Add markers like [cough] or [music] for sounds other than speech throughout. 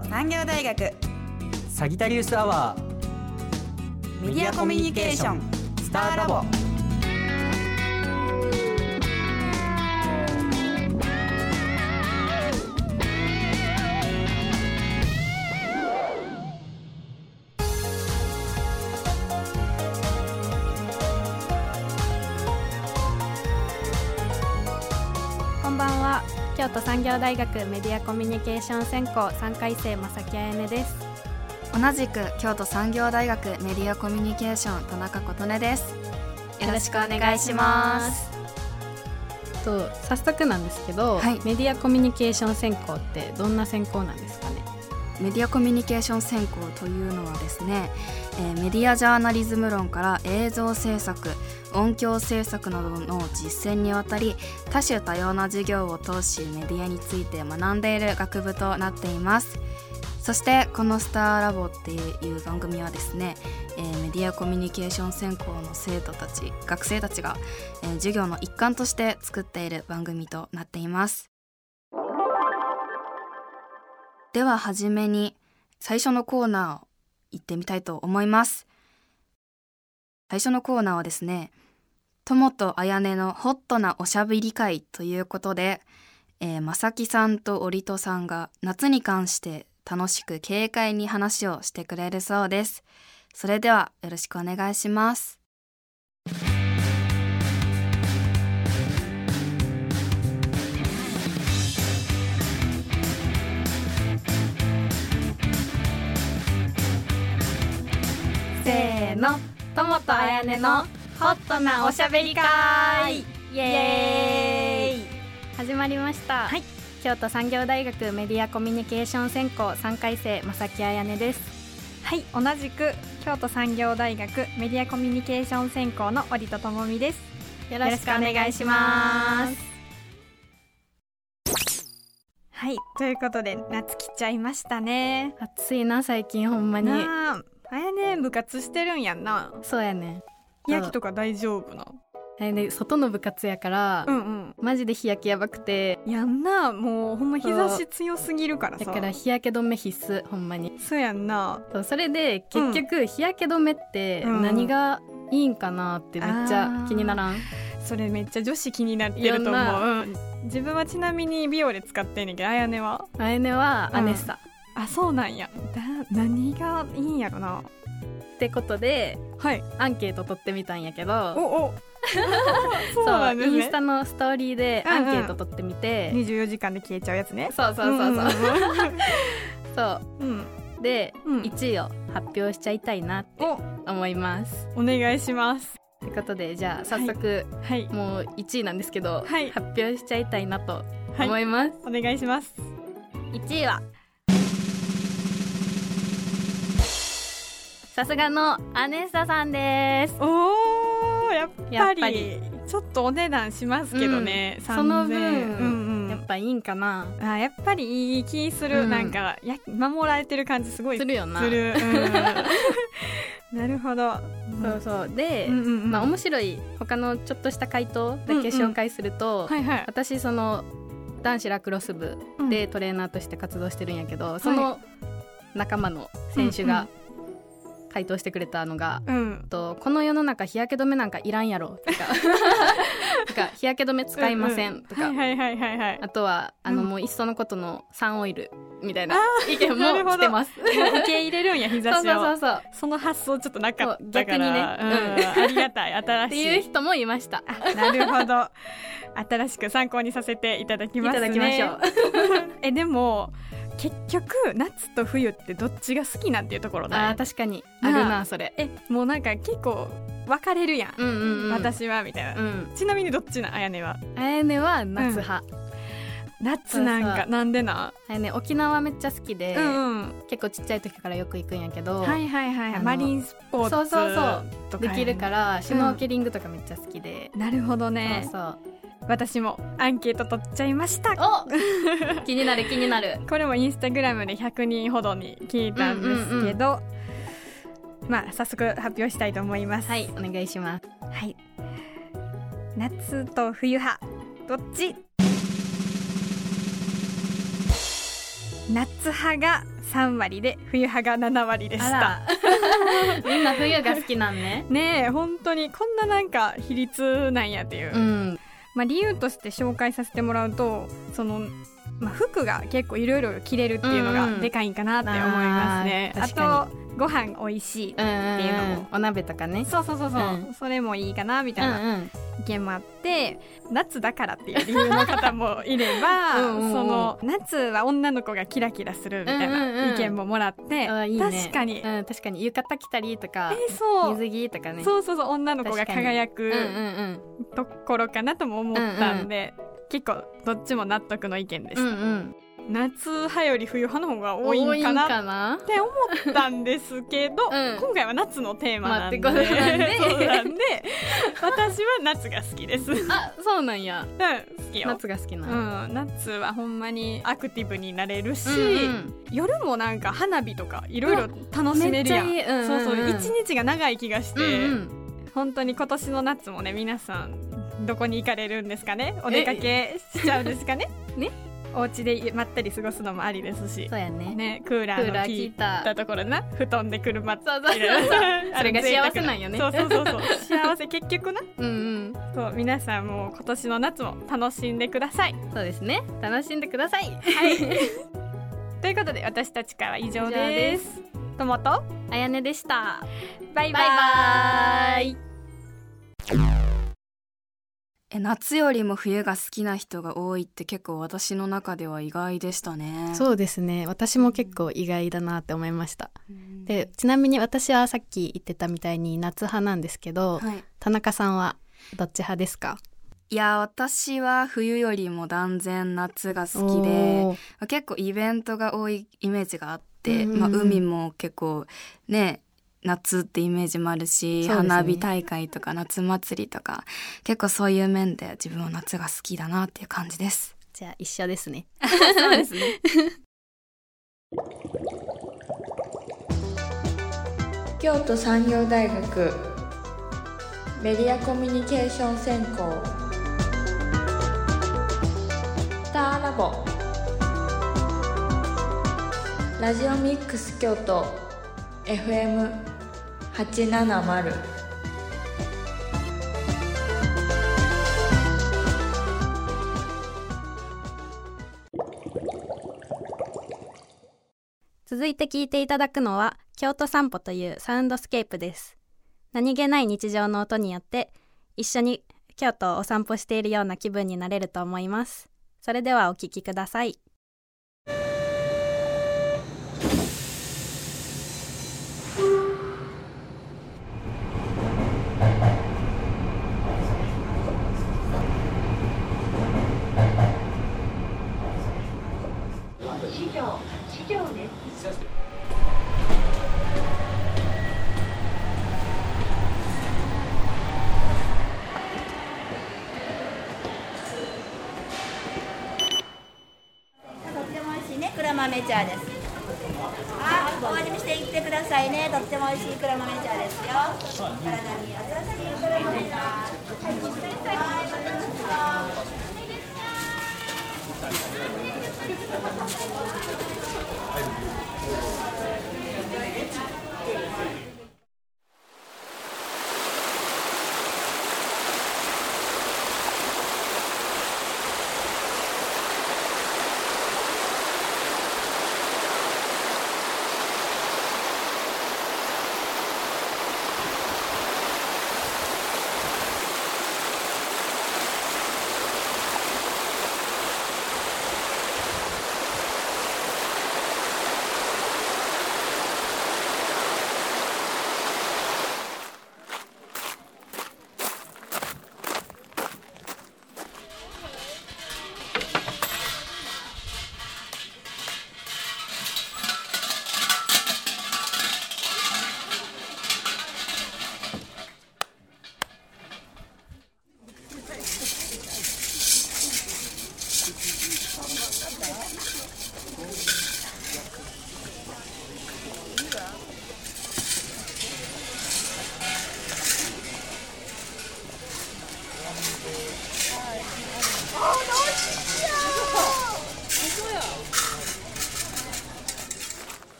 本産業大学サギタリウスアワー。メディアコミュニケーション。スターラボ産業大学メディアコミュニケーション専攻3回生正木彩音です。同じく京都産業大学メディアコミュニケーション田中琴音です。よろしくお願いします。と早速なんですけど、はい。メディアコミュニケーション専攻ってどんな専攻なんですかね？メディアコミュニケーション専攻というのはですね、えーメディアジャーナリズム論から映像制作音響制作などの実践にわたり多種多様な授業を通しメディアについて学んでいる学部となっています。そしてこの「スターラボ」っていう番組はですね、えーメディアコミュニケーション専攻の生徒たち学生たちが、えー授業の一環として作っている番組となっています。では初めに最初のコーナーを行ってみたいと思います。最初のコーナーはですね友とあやねのホットなおしゃべり会ということで、えー、まさきさんとおりとさんが夏に関して楽しく軽快に話をしてくれるそうです。それではよろしくお願いします。せーの。友とあやねのホットなおしゃべり会。イエーイ。始まりました、はい。京都産業大学メディアコミュニケーション専攻3回生正木彩音です。はい。同じく京都産業大学メディアコミュニケーション専攻の織戸智美です。よろしくお願いします。はい。ということで夏来ちゃいましたね。暑いな最近ほんまに。なああやね部活してるんやんな。そうやね日焼きとか大丈夫なあれね外の部活やから、うんうん。マジで日焼けやばくて。やんな。もうほんま日差し強すぎるからさ。だから日焼け止め必須ほんまに。そうやんな。それで結局日焼け止めってうん。何がいいんかなってめっちゃ気にならん、それめっちゃ女子気になってると思う、うん。自分はちなみにビオレ使ってんねんけどあやねは？あやねはアネッサ、あそうなんや。だ何がいいんやろな。ってことではい。アンケート取ってみたんやけどおお。[laughs] そうなんですね。インスタのストーリーでアンケート取ってみて、24時間で消えちゃうやつね。そうそうそうそう、そうんうん。[laughs] う。で、うん。1位を発表しちゃいたいなってお。思います。お願いします。ということでじゃあ早速、はい。もう1位なんですけど、はい。発表しちゃいたいなとはい。思います、お願いします。1位はさすがのアネッサさんです。おーやっやぱり。っぱり。ちょっとお値段しますけどね、3000うん。その分うんうん。やっぱいいんかな。あやっぱりいい気する、うんなん。かや守られてる感じすごいするよな。する、うん。[laughs] なるほど。そうそう。で、うんうんうん。まあ面白い他のちょっとした回答だけ紹介すると、はいはい。私その男子ラクロス部でトレーナーとして活動してるんやけど、そはの仲間の選手が回答してくれたのが、うん。とこの世の中日焼け止めなんかいらんやろ。とか。[laughs] とか日焼け止め使いません。とか、あとはあの、うん。もういっそのことのサンオイルみたいなあ意見もしてます。受け入れるんや [laughs] 日差しを。そうそうそうその発想ちょっとなかった逆にね。うん。ありがたい。新っしていいう人もいました。なるほど。新しく参考にさせていただきますね。いただきましょう。[laughs] えでも結局夏と冬ってどっちが好きなんていうところあだー確かにあるなそれ。えもうなんか結構分かれるやん、うんうんうん。私はみたいな、うん。ちなみにどっちなん？あやねはあやねは夏派。夏なんかそなんでな？あやね沖縄めっちゃ好きで、うんうん。結構ちっちゃい時からよく行くんやけど、はいはいはいマリンスポーツそうそうそう。とかやねできるからシュノーケリングとかめっちゃ好きで。なるほどね。そうそう。私もアンケート取っちゃいました。お気になる気になる。[laughs] これもインスタグラムで100人ほどに聞いたんですけど、まあ早速発表したいと思います。はいお願いします。はい。夏と冬派どっち？夏派が3割で冬派が7割でした。みんな冬が好きなんね。[laughs] ねえ本当にこんななんか比率なんやっていう、うん。まあ、理由として紹介させてもらうとその、まあ、服が結構いろいろ着れるっていうのがうんうん。でかいんかなって思いますね、ああー確かとご飯美味しいうんうんっていうのもお鍋とかね。そうそうそうそう、うん。それもいいかなみたいなうん意見もあって、夏だからっていう理由の方もいれば [laughs] うんうんうん。その夏は女の子がキラキラするみたいうんうんうなん。意見ももらって、あいいね。確かに、うん、確かに。浴衣着たりとかえそう。水着とかね。そうそうそう。女の子が輝くうんうんところかなとも思ったんで、結構どっちも納得の意見でした、うんうん。うん夏派より冬派の方が多いんんかなって思ったんですけど、うん今回は夏のテーマなんで,、まあってことなんで。そうなんで。私は夏が好きです、うん、あそうなんや。好きよ。夏が好きなうん、夏はほんまにアクティブになれるし、うんうん。夜もなんか花火とかいろいろ楽しめるやんうんうん。そうそう一日が長い気がして、うんうん。本当に今年の夏もね皆さんどこに行かれるんですかね？お出かけしちゃうんですかね？[laughs] ね。お家でまったり過ごすのもありですし。そうやね。ねクーラクーの効いたたところな。布団で車そうそうそう。[laughs] それが幸せなんよね。そうそうそうそう。[laughs] 幸せ結局な。うんうん。そう皆さんも今年の夏も楽しんでください。そうですね。楽しんでください。ということで私たちからは以上でです。すと？もとあやねでした。バイババイイバイえ夏よりも冬が好きな人が多いって結構私の中では意外でしたね。そうですね。私も結構意外だなって思いました。うん。でちなみに私はさっき言ってたみたいに夏派なんですけど、はい。田中さんはどっち派ですか？いや私は冬よりも断然夏が好きで結構イベントが多いイメージがあって、うんうんうん。まあ、海も結構ね夏ってイメージもあるし、ね。花火大会とか夏祭りとか結構そういう面で自分は夏が好きだなっていう感じです。じゃあ一緒ですね。[laughs] そうですね。[laughs] 京都産業大学メディアコミュニケーション専攻。スターラボ。ラジオミックス京都870続いて聞いていただくのは京都散歩というサウンドスケープです。何気ない日常の音によって一緒に京都をお散歩しているような気分になれると思います。それではお聞きください。 안녕히 계세요. 안녕히 계세요. 안녕히 계세요.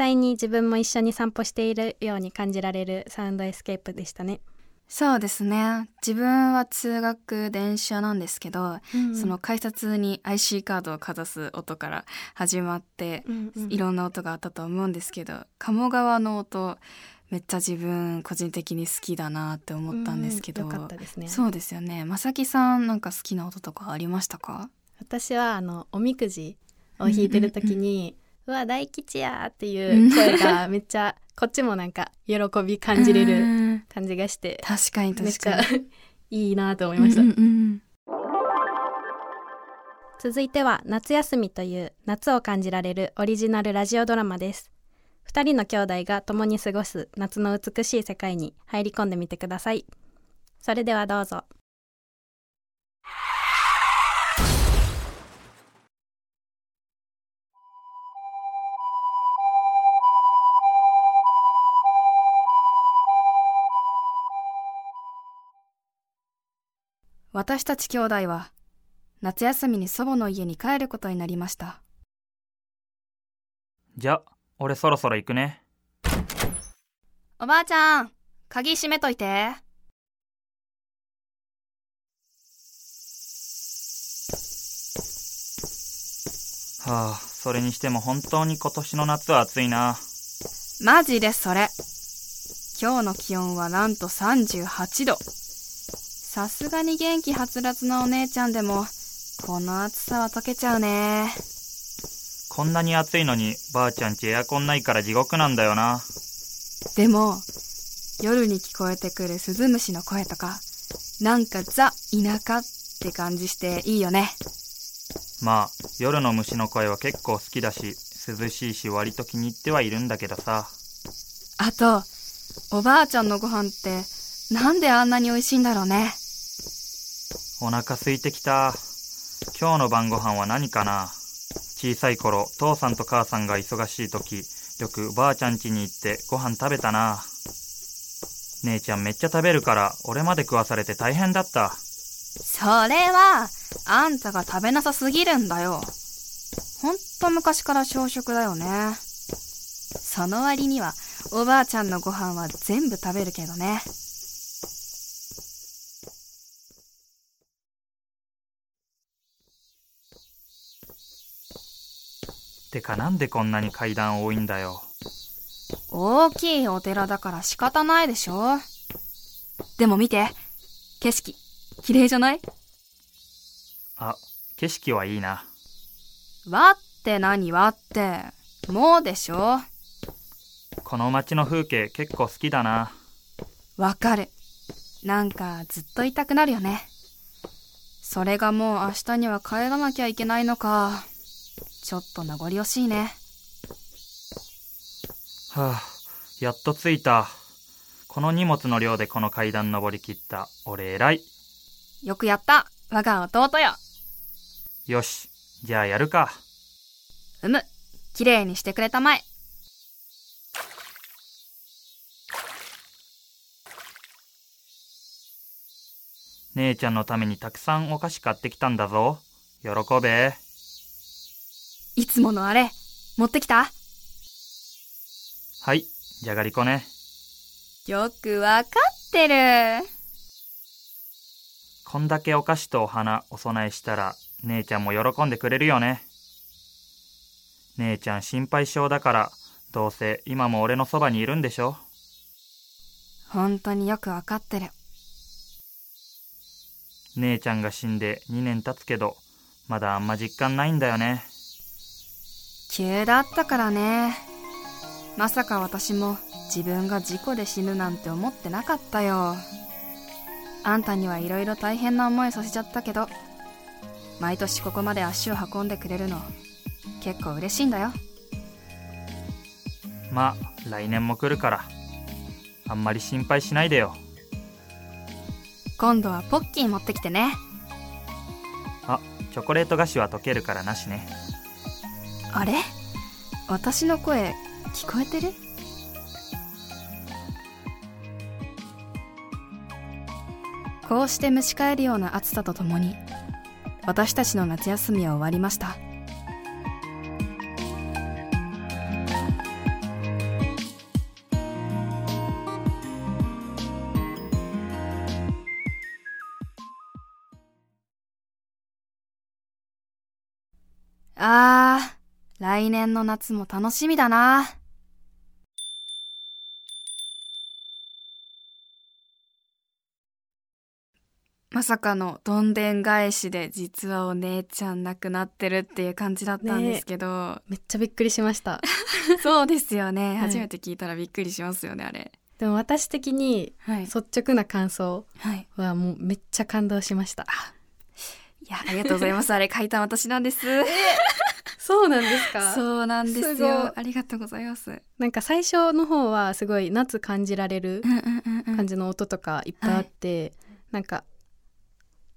実際に自分も一緒に散歩しているように感じられるサウンドスケープでしたね。そうですね。自分は通学電車なんですけど、うんその改札に IC カードをかざす音から始まって、うんうん。いろんな音があったと思うんですけど鴨川の音めっちゃ自分個人的に好きだなって思ったんですけど、うんよかったですね。そうですよね。まさきさんなんか好きな音とかありましたか？私はあのおみくじを引いてる時に「うわ大吉や!」っていう声がめっちゃこっちもなんか喜び感じれうるん。感じがして確かにめっちゃ確かにいいなと思いました、うんうんうん。続いては夏休みという夏を感じられるオリジナルラジオドラマです。二人の兄弟が共に過ごす夏の美しい世界に入り込んでみてください。それではどうぞ私たち兄弟は夏休みに祖母の家に帰ることになりました。じゃ俺そろそろ行くね。おばあちゃん鍵閉めといて。はあそれにしても本当に今年の夏は暑いな。マジでそれ。今日の気温はなんと38度さすがに元気はつらつなお姉ちゃんでもこの暑さは溶けちゃうね。こんなに暑いのにばあちゃんちエアコンないから地獄なんだよな。でも夜に聞こえてくるスズムシの声とかなんかザ田舎って感じしていいよね。まあ夜の虫の声は結構好きだし涼しいし割と気に入ってはいるんだけどさ。あとおばあちゃんのご飯ってなんであんなに美味しいんだろうねお腹空いてきた。今日の晩ご飯は何かな？小さい頃父さんと母さんが忙しい時よくばあちゃん家に行ってご飯食べたな。姉ちゃんめっちゃ食べるから俺まで食わされて大変だった。それはあんたが食べなさすぎるんだよ。ほんと昔から小食だよね。その割にはおばあちゃんのご飯は全部食べるけどね。てかなんでこんなに階段多いんだよ。大きいお寺だから仕方ないでしょ。でも見て景色綺麗じゃない？あ景色はいいな。わって何わってもうでしょ。この街の風景結構好きだな。わかる。なんかずっといたくなるよね。それがもう明日には帰らなきゃいけないのかちょっと名残惜しいね。はあやっと着いた。この荷物の量でこの階段登りきった。俺偉い。よくやった。我が弟よ。よし。じゃあやるか。うむ。綺麗にしてくれたまえ。姉ちゃんのためにたくさんお菓子買ってきたんだぞ。喜べいつものあれ持ってきた？はいじゃがりこね。よくわかってる。こんだけお菓子とお花お供えしたら姉ちゃんも喜んでくれるよね。姉ちゃん心配性だからどうせ今も俺のそばにいるんでしょ。本当によくわかってる。姉ちゃんが死んで2年経つけどまだあんま実感ないんだよね急だったからね。まさか私も自分が事故で死ぬなんて思ってなかったよ。あんたにはいろいろ大変な思いさせちゃったけど毎年ここまで足を運んでくれるの結構嬉しいんだよ。まあ来年も来るからあんまり心配しないでよ。今度はポッキー持ってきてね。あチョコレート菓子は溶けるからなしねあれ？私の声聞こえてる？こうして蒸し返るような暑さとともに私たちの夏休みは終わりました。ああ来年の夏も楽しみだな。まさかのどんでん返しで実はお姉ちゃん亡くなってるっていう感じだったんですけど、めっちゃびっくりしました。[laughs] そうですよね、はい初めて聞いたらびっくりしますよねあれ。でも私的にはい、率直な感想はい、はもうめっちゃ感動しました。いやありがとうございます。あれ書いた私なんです [laughs] そうなんですか？そうなんですよ。ありがとうございます。なんか最初の方はすごい夏感じられるうんうんうんうん。感じの音とかいっぱいあって、なんか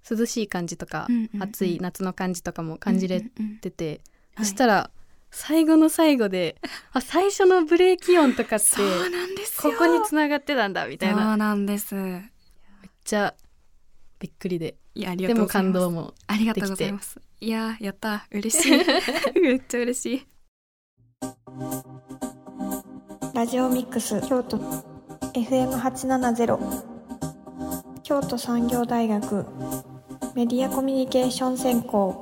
涼しい感じとか、うんうんうん。暑い夏の感じとかも感じれうんうん。うんてて、はい。そしたら最後の最後であ最初のブレーキ音とかってここにつながってたんだみたいそな。めっうなんです。ちゃびっくりで。いやでも感動もありがとうございますいややった。嬉しい。[laughs] めっちゃ嬉しい。ラジオミックス京都 FM870 京都産業大学メディアコミュニケーション専攻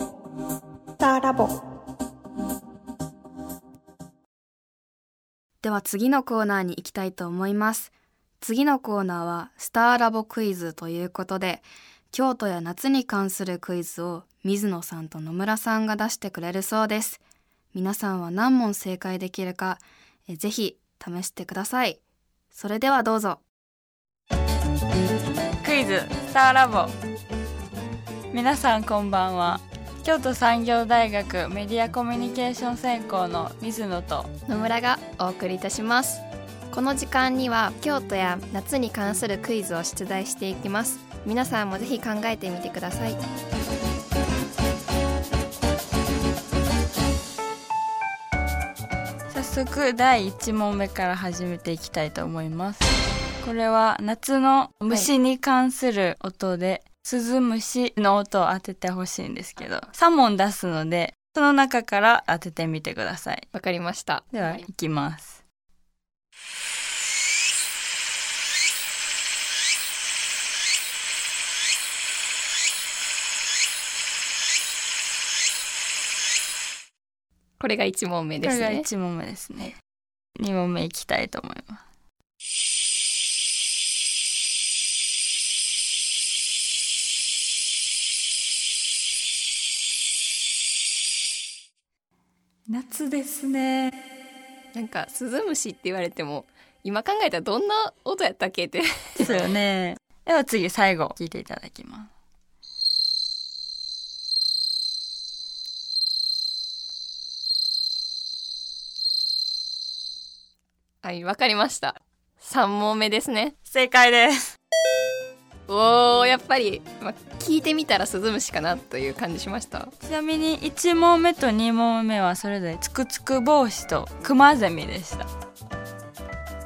スターラボ。では次のコーナーに行きたいと思います。次のコーナーはスターラボクイズということで京都や夏に関するクイズを水野さんと野村さんが出してくれるそうです。皆さんは何問正解できるかえぜひ試してください。それではどうぞ。クイズスターラボ。皆さんこんばんは。京都産業大学メディアコミュニケーション専攻の水野と野村がお送りいたします。この時間には京都や夏に関するクイズを出題していきます皆さんもぜひ考えてみてください。早速第1問目から始めていきたいと思います。これは夏の虫に関する音で、スズムシの音を当ててほしいんですけど3問出すのでその中から当ててみてください。わかりました。では、いきますこれが1問目これがですね1問目ですね。2問目いきたいと思います。夏ですね。なんかスズムシって言われても今考えたらどんな音やったっけって。ですよね。では次最後聞いていただきますはいわかりました。3問目ですね。正解です。おーやっぱり、まあ、聞いてみたらスズムシかなという感じしました？ちなみに1問目と2問目はそれぞれつくつく帽子とクマゼミでした。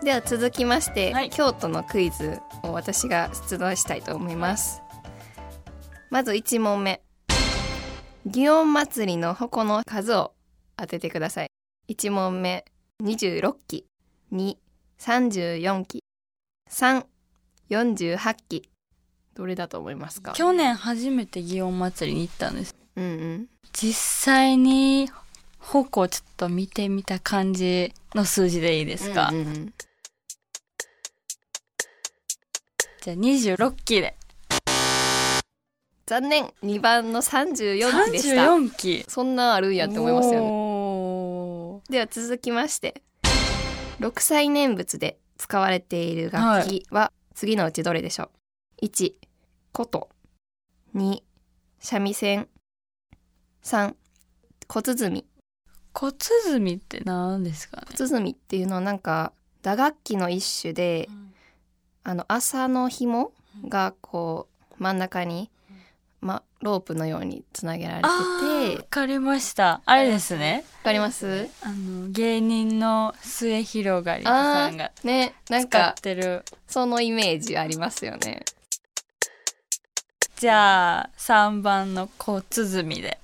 では続きまして、はい。京都のクイズを私が出題したいと思います。まず1問目。祇園祭りの矛の数を当ててください。1問目26期234期。348期。どれだと思いますか？去年初めて祇園祭りに行ったんです。うんうん。実際に矛をちょっと見てみた感じの数字でいいですか、うんうんうん。じゃあ26期で。残念。2番の34期でした。34期。そんなあるんやって思いますよね。では続きまして6歳念仏で使われている楽器は次のうちどれでしょう、1琴。2三味線。3小鼓。小鼓って何ですかね？小鼓っていうのはなんか打楽器の一種で、あの麻の紐がこう真ん中に、ま、ロープのようにつなげられてて。わかりました。あれですね。わかります？あの芸人の末広がりさんがねなんかてる。そのイメージありますよね。じゃあ3番の小鼓で。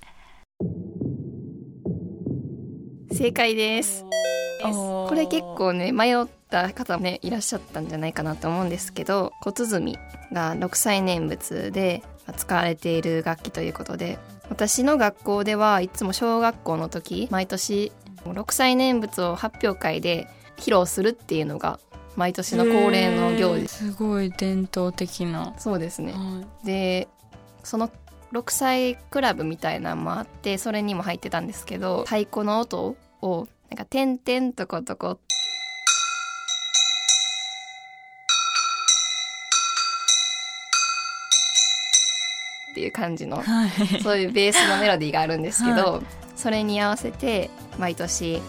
正解です。ここれ結構ね迷った方もねいらっしゃったんじゃないかなと思うんですけど小鼓が六歳念仏で使われている楽器ということで私の学校ではいつも小学校の時毎年6歳念仏を発表会で披露するっていうのが毎年の恒例の行事。すごい伝統的な。そうですね。はでその6歳クラブみたいなのもあってそれにも入ってたんですけど太鼓の音をなんか「てんてんとことこ」っていう感じのいはい。そういうベースのメロディーがあるんですけど、それに合わせて毎年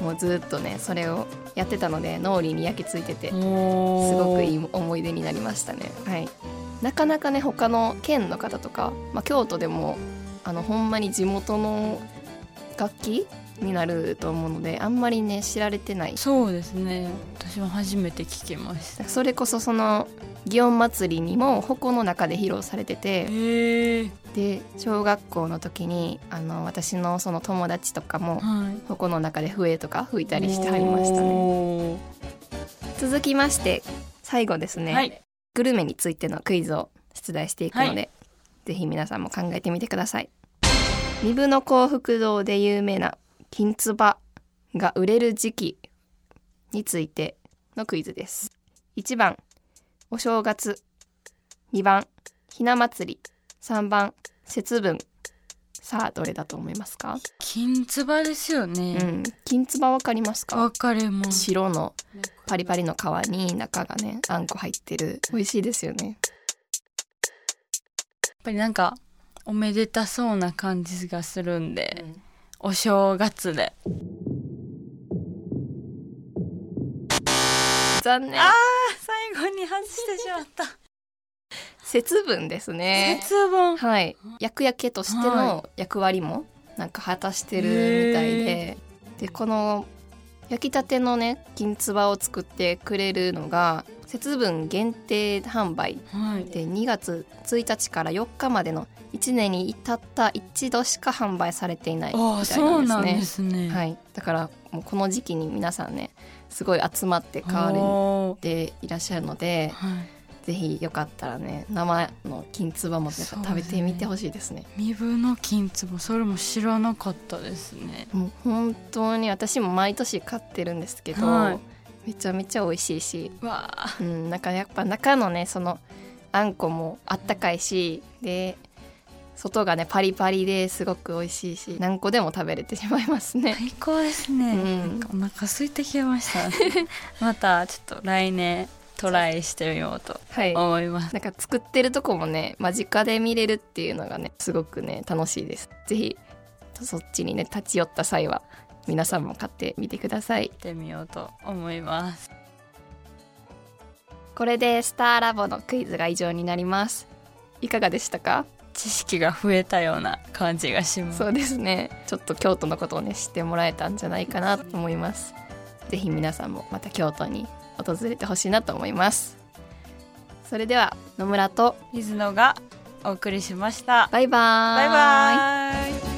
もうずっとねそれをやってたので脳裏に焼き付いててすすごくいいい思い出になりましたね。はい、なかなかね他の県の方とか、まあ、京都でもあのほんまに地元の楽器になると思うのであんまりね知られてない。そうですね。私も初めて聞きました。それこそその祇園祭りにも鉾の中で披露されててで小学校の時にあの私のその友達とかもはい。鉾の中で笛とか吹いたりしてはりましたね。続きまして最後ですね、はい。グルメについてのクイズを出題していくので、ぜひ皆さんも考えてみてください。二部の幸福堂で有名な金つばが売れる時期についてのクイズです。1番お正月。2番ひな祭り。3番節分。さあどれだと思いますか、金つばですようねん、金つばわかりますか？わかります白のパリパリの皮に中がねあんこ入ってる。美味しいですよね。やっぱりなんかおめでたそうな感じがするんで、お正月で残念。最後に外してしまった。節分ですね。節分。はい。役焼けとしての役割もなんか果たしてるみたいで。でこの焼きたてのね金つばを作ってくれるのが節分限定販売。はい。で2月1日から4日までの1年にたった一度しか販売されていないみたいああなんですね。そうなんですね。はい、だからもうこの時期に皆さんねすごい集まって買われていらっしゃるのではい、ぜひよかったらね生の金つばも食べてみてほしいですね。身分の金つばそれも知らなかったですね。もう本当に私も毎年買ってるんですけど、はい。めちゃめちゃ美味しいし、わあ。うん、なんかやっぱ中のねそのあんこもあったかいしで外がねパリパリですごく美味しいし何個でも食べれてしまいますね。最高ですね、うん。お腹空いてきました。[laughs] またちょっと来年トライしてみようとはい。思います。なんか作ってるとこもね間近で見れるっていうのがねすごくね楽しいです。ぜひそっちにね立ち寄った際は皆さんも買ってみてください。やってみようと思います。これでスターラボのクイズが以上になります。いかがでしたか？知識が増えたような感じがします。そうですね。ちょっと京都のことをね知ってもらえたんじゃないかなと思います。ぜひ皆さんもまた京都に訪れてほしいなと思います。それでは野村と水野がお送りしました。バイバーイ。バイバイ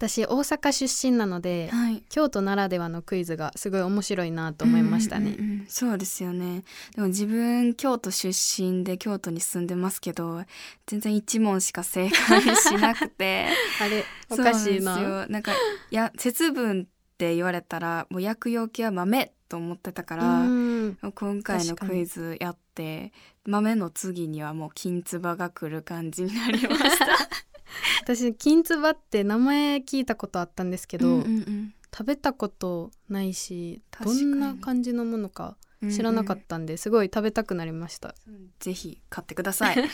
私大阪出身なのではい。京都ならではのクイズがすごい面白いなと思いましたね、うんうんうんそうですよね。でも自分京都出身で京都に住んでますけど全然一問しか正解しなくて。[laughs] あれおかしいな。なんかいや節分って言われたらもう薬用系は豆と思ってたから、うん。今回のクイズやって豆の次にはもう金つばが来る感じになりました [laughs] [laughs] 私金つばって名前聞いたことあったんですけど、うんうん食べたことないしどんな感じのものかうん。知らなかったんで、すごい食べたくなりました。ぜひ買ってください。[laughs]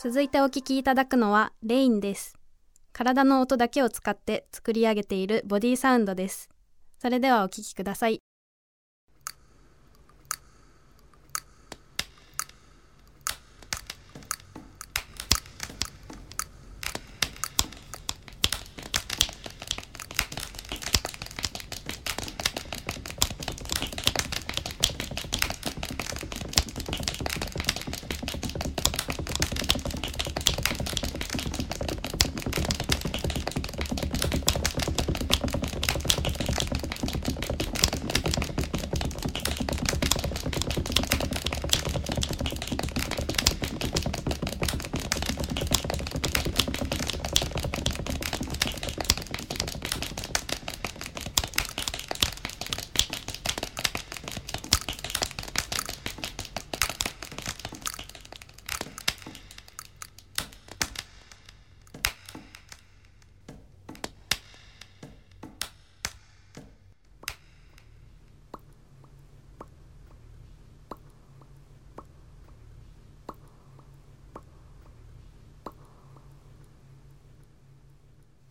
続いてお聞きいただくのはレインです。体の音だけを使って作り上げているボディサウンドです。それではお聞きください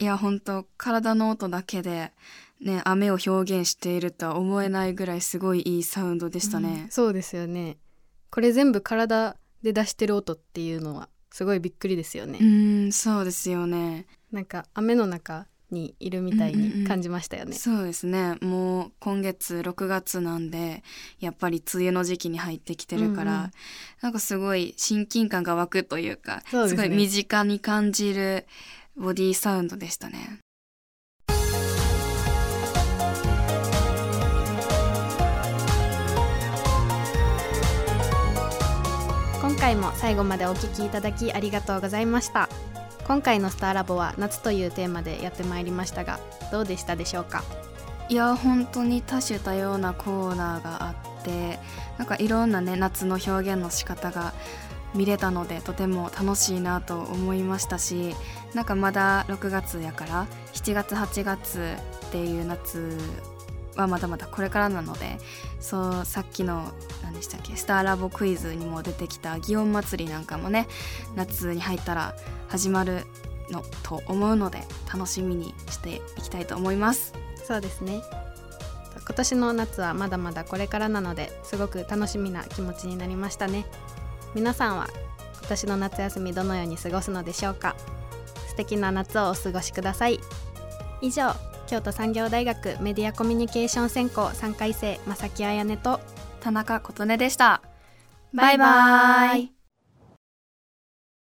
や本当体の音だけでね雨を表現しているとは思えないぐらいすごいいいサウンドでしたね、そうですよね。これ全部体で出してる音っていうのはすごいびっくりですよね、うんそうですよね。なんか雨の中にいるみたいに感じましたよね、そうですね。もう今月6月なんでやっぱり梅雨の時期に入ってきてるから、うんうん。なんかすごい親近感が湧くというかすね。ごい身近に感じるボディーサウンドでしたね。今回も最後までお聞きいただきありがとうございました。今回のスターラボは夏というテーマでやってまいりましたがどうでしたでしょうか？いや本当に多種多様なコーナーがあってなんかいろんなね夏の表現の仕方が見れたのでとても楽しいなと思いましたしなんかまだ6月やから7月8月っていう夏はまだまだこれからなのでそうさっきの何でしたっけスターラボクイズにも出てきた祇園祭りなんかもね夏に入ったら始まるのと思うので楽しみにしていきたいと思います。そうですね今年の夏はまだまだこれからなのですごく楽しみな気持ちになりましたね皆さんは今年の夏休みどのように過ごすのでしょうか？素敵な夏をお過ごしください。以上京都産業大学メディアコミュニケーション専攻3回生正木彩音と田中琴音でした。バイバイ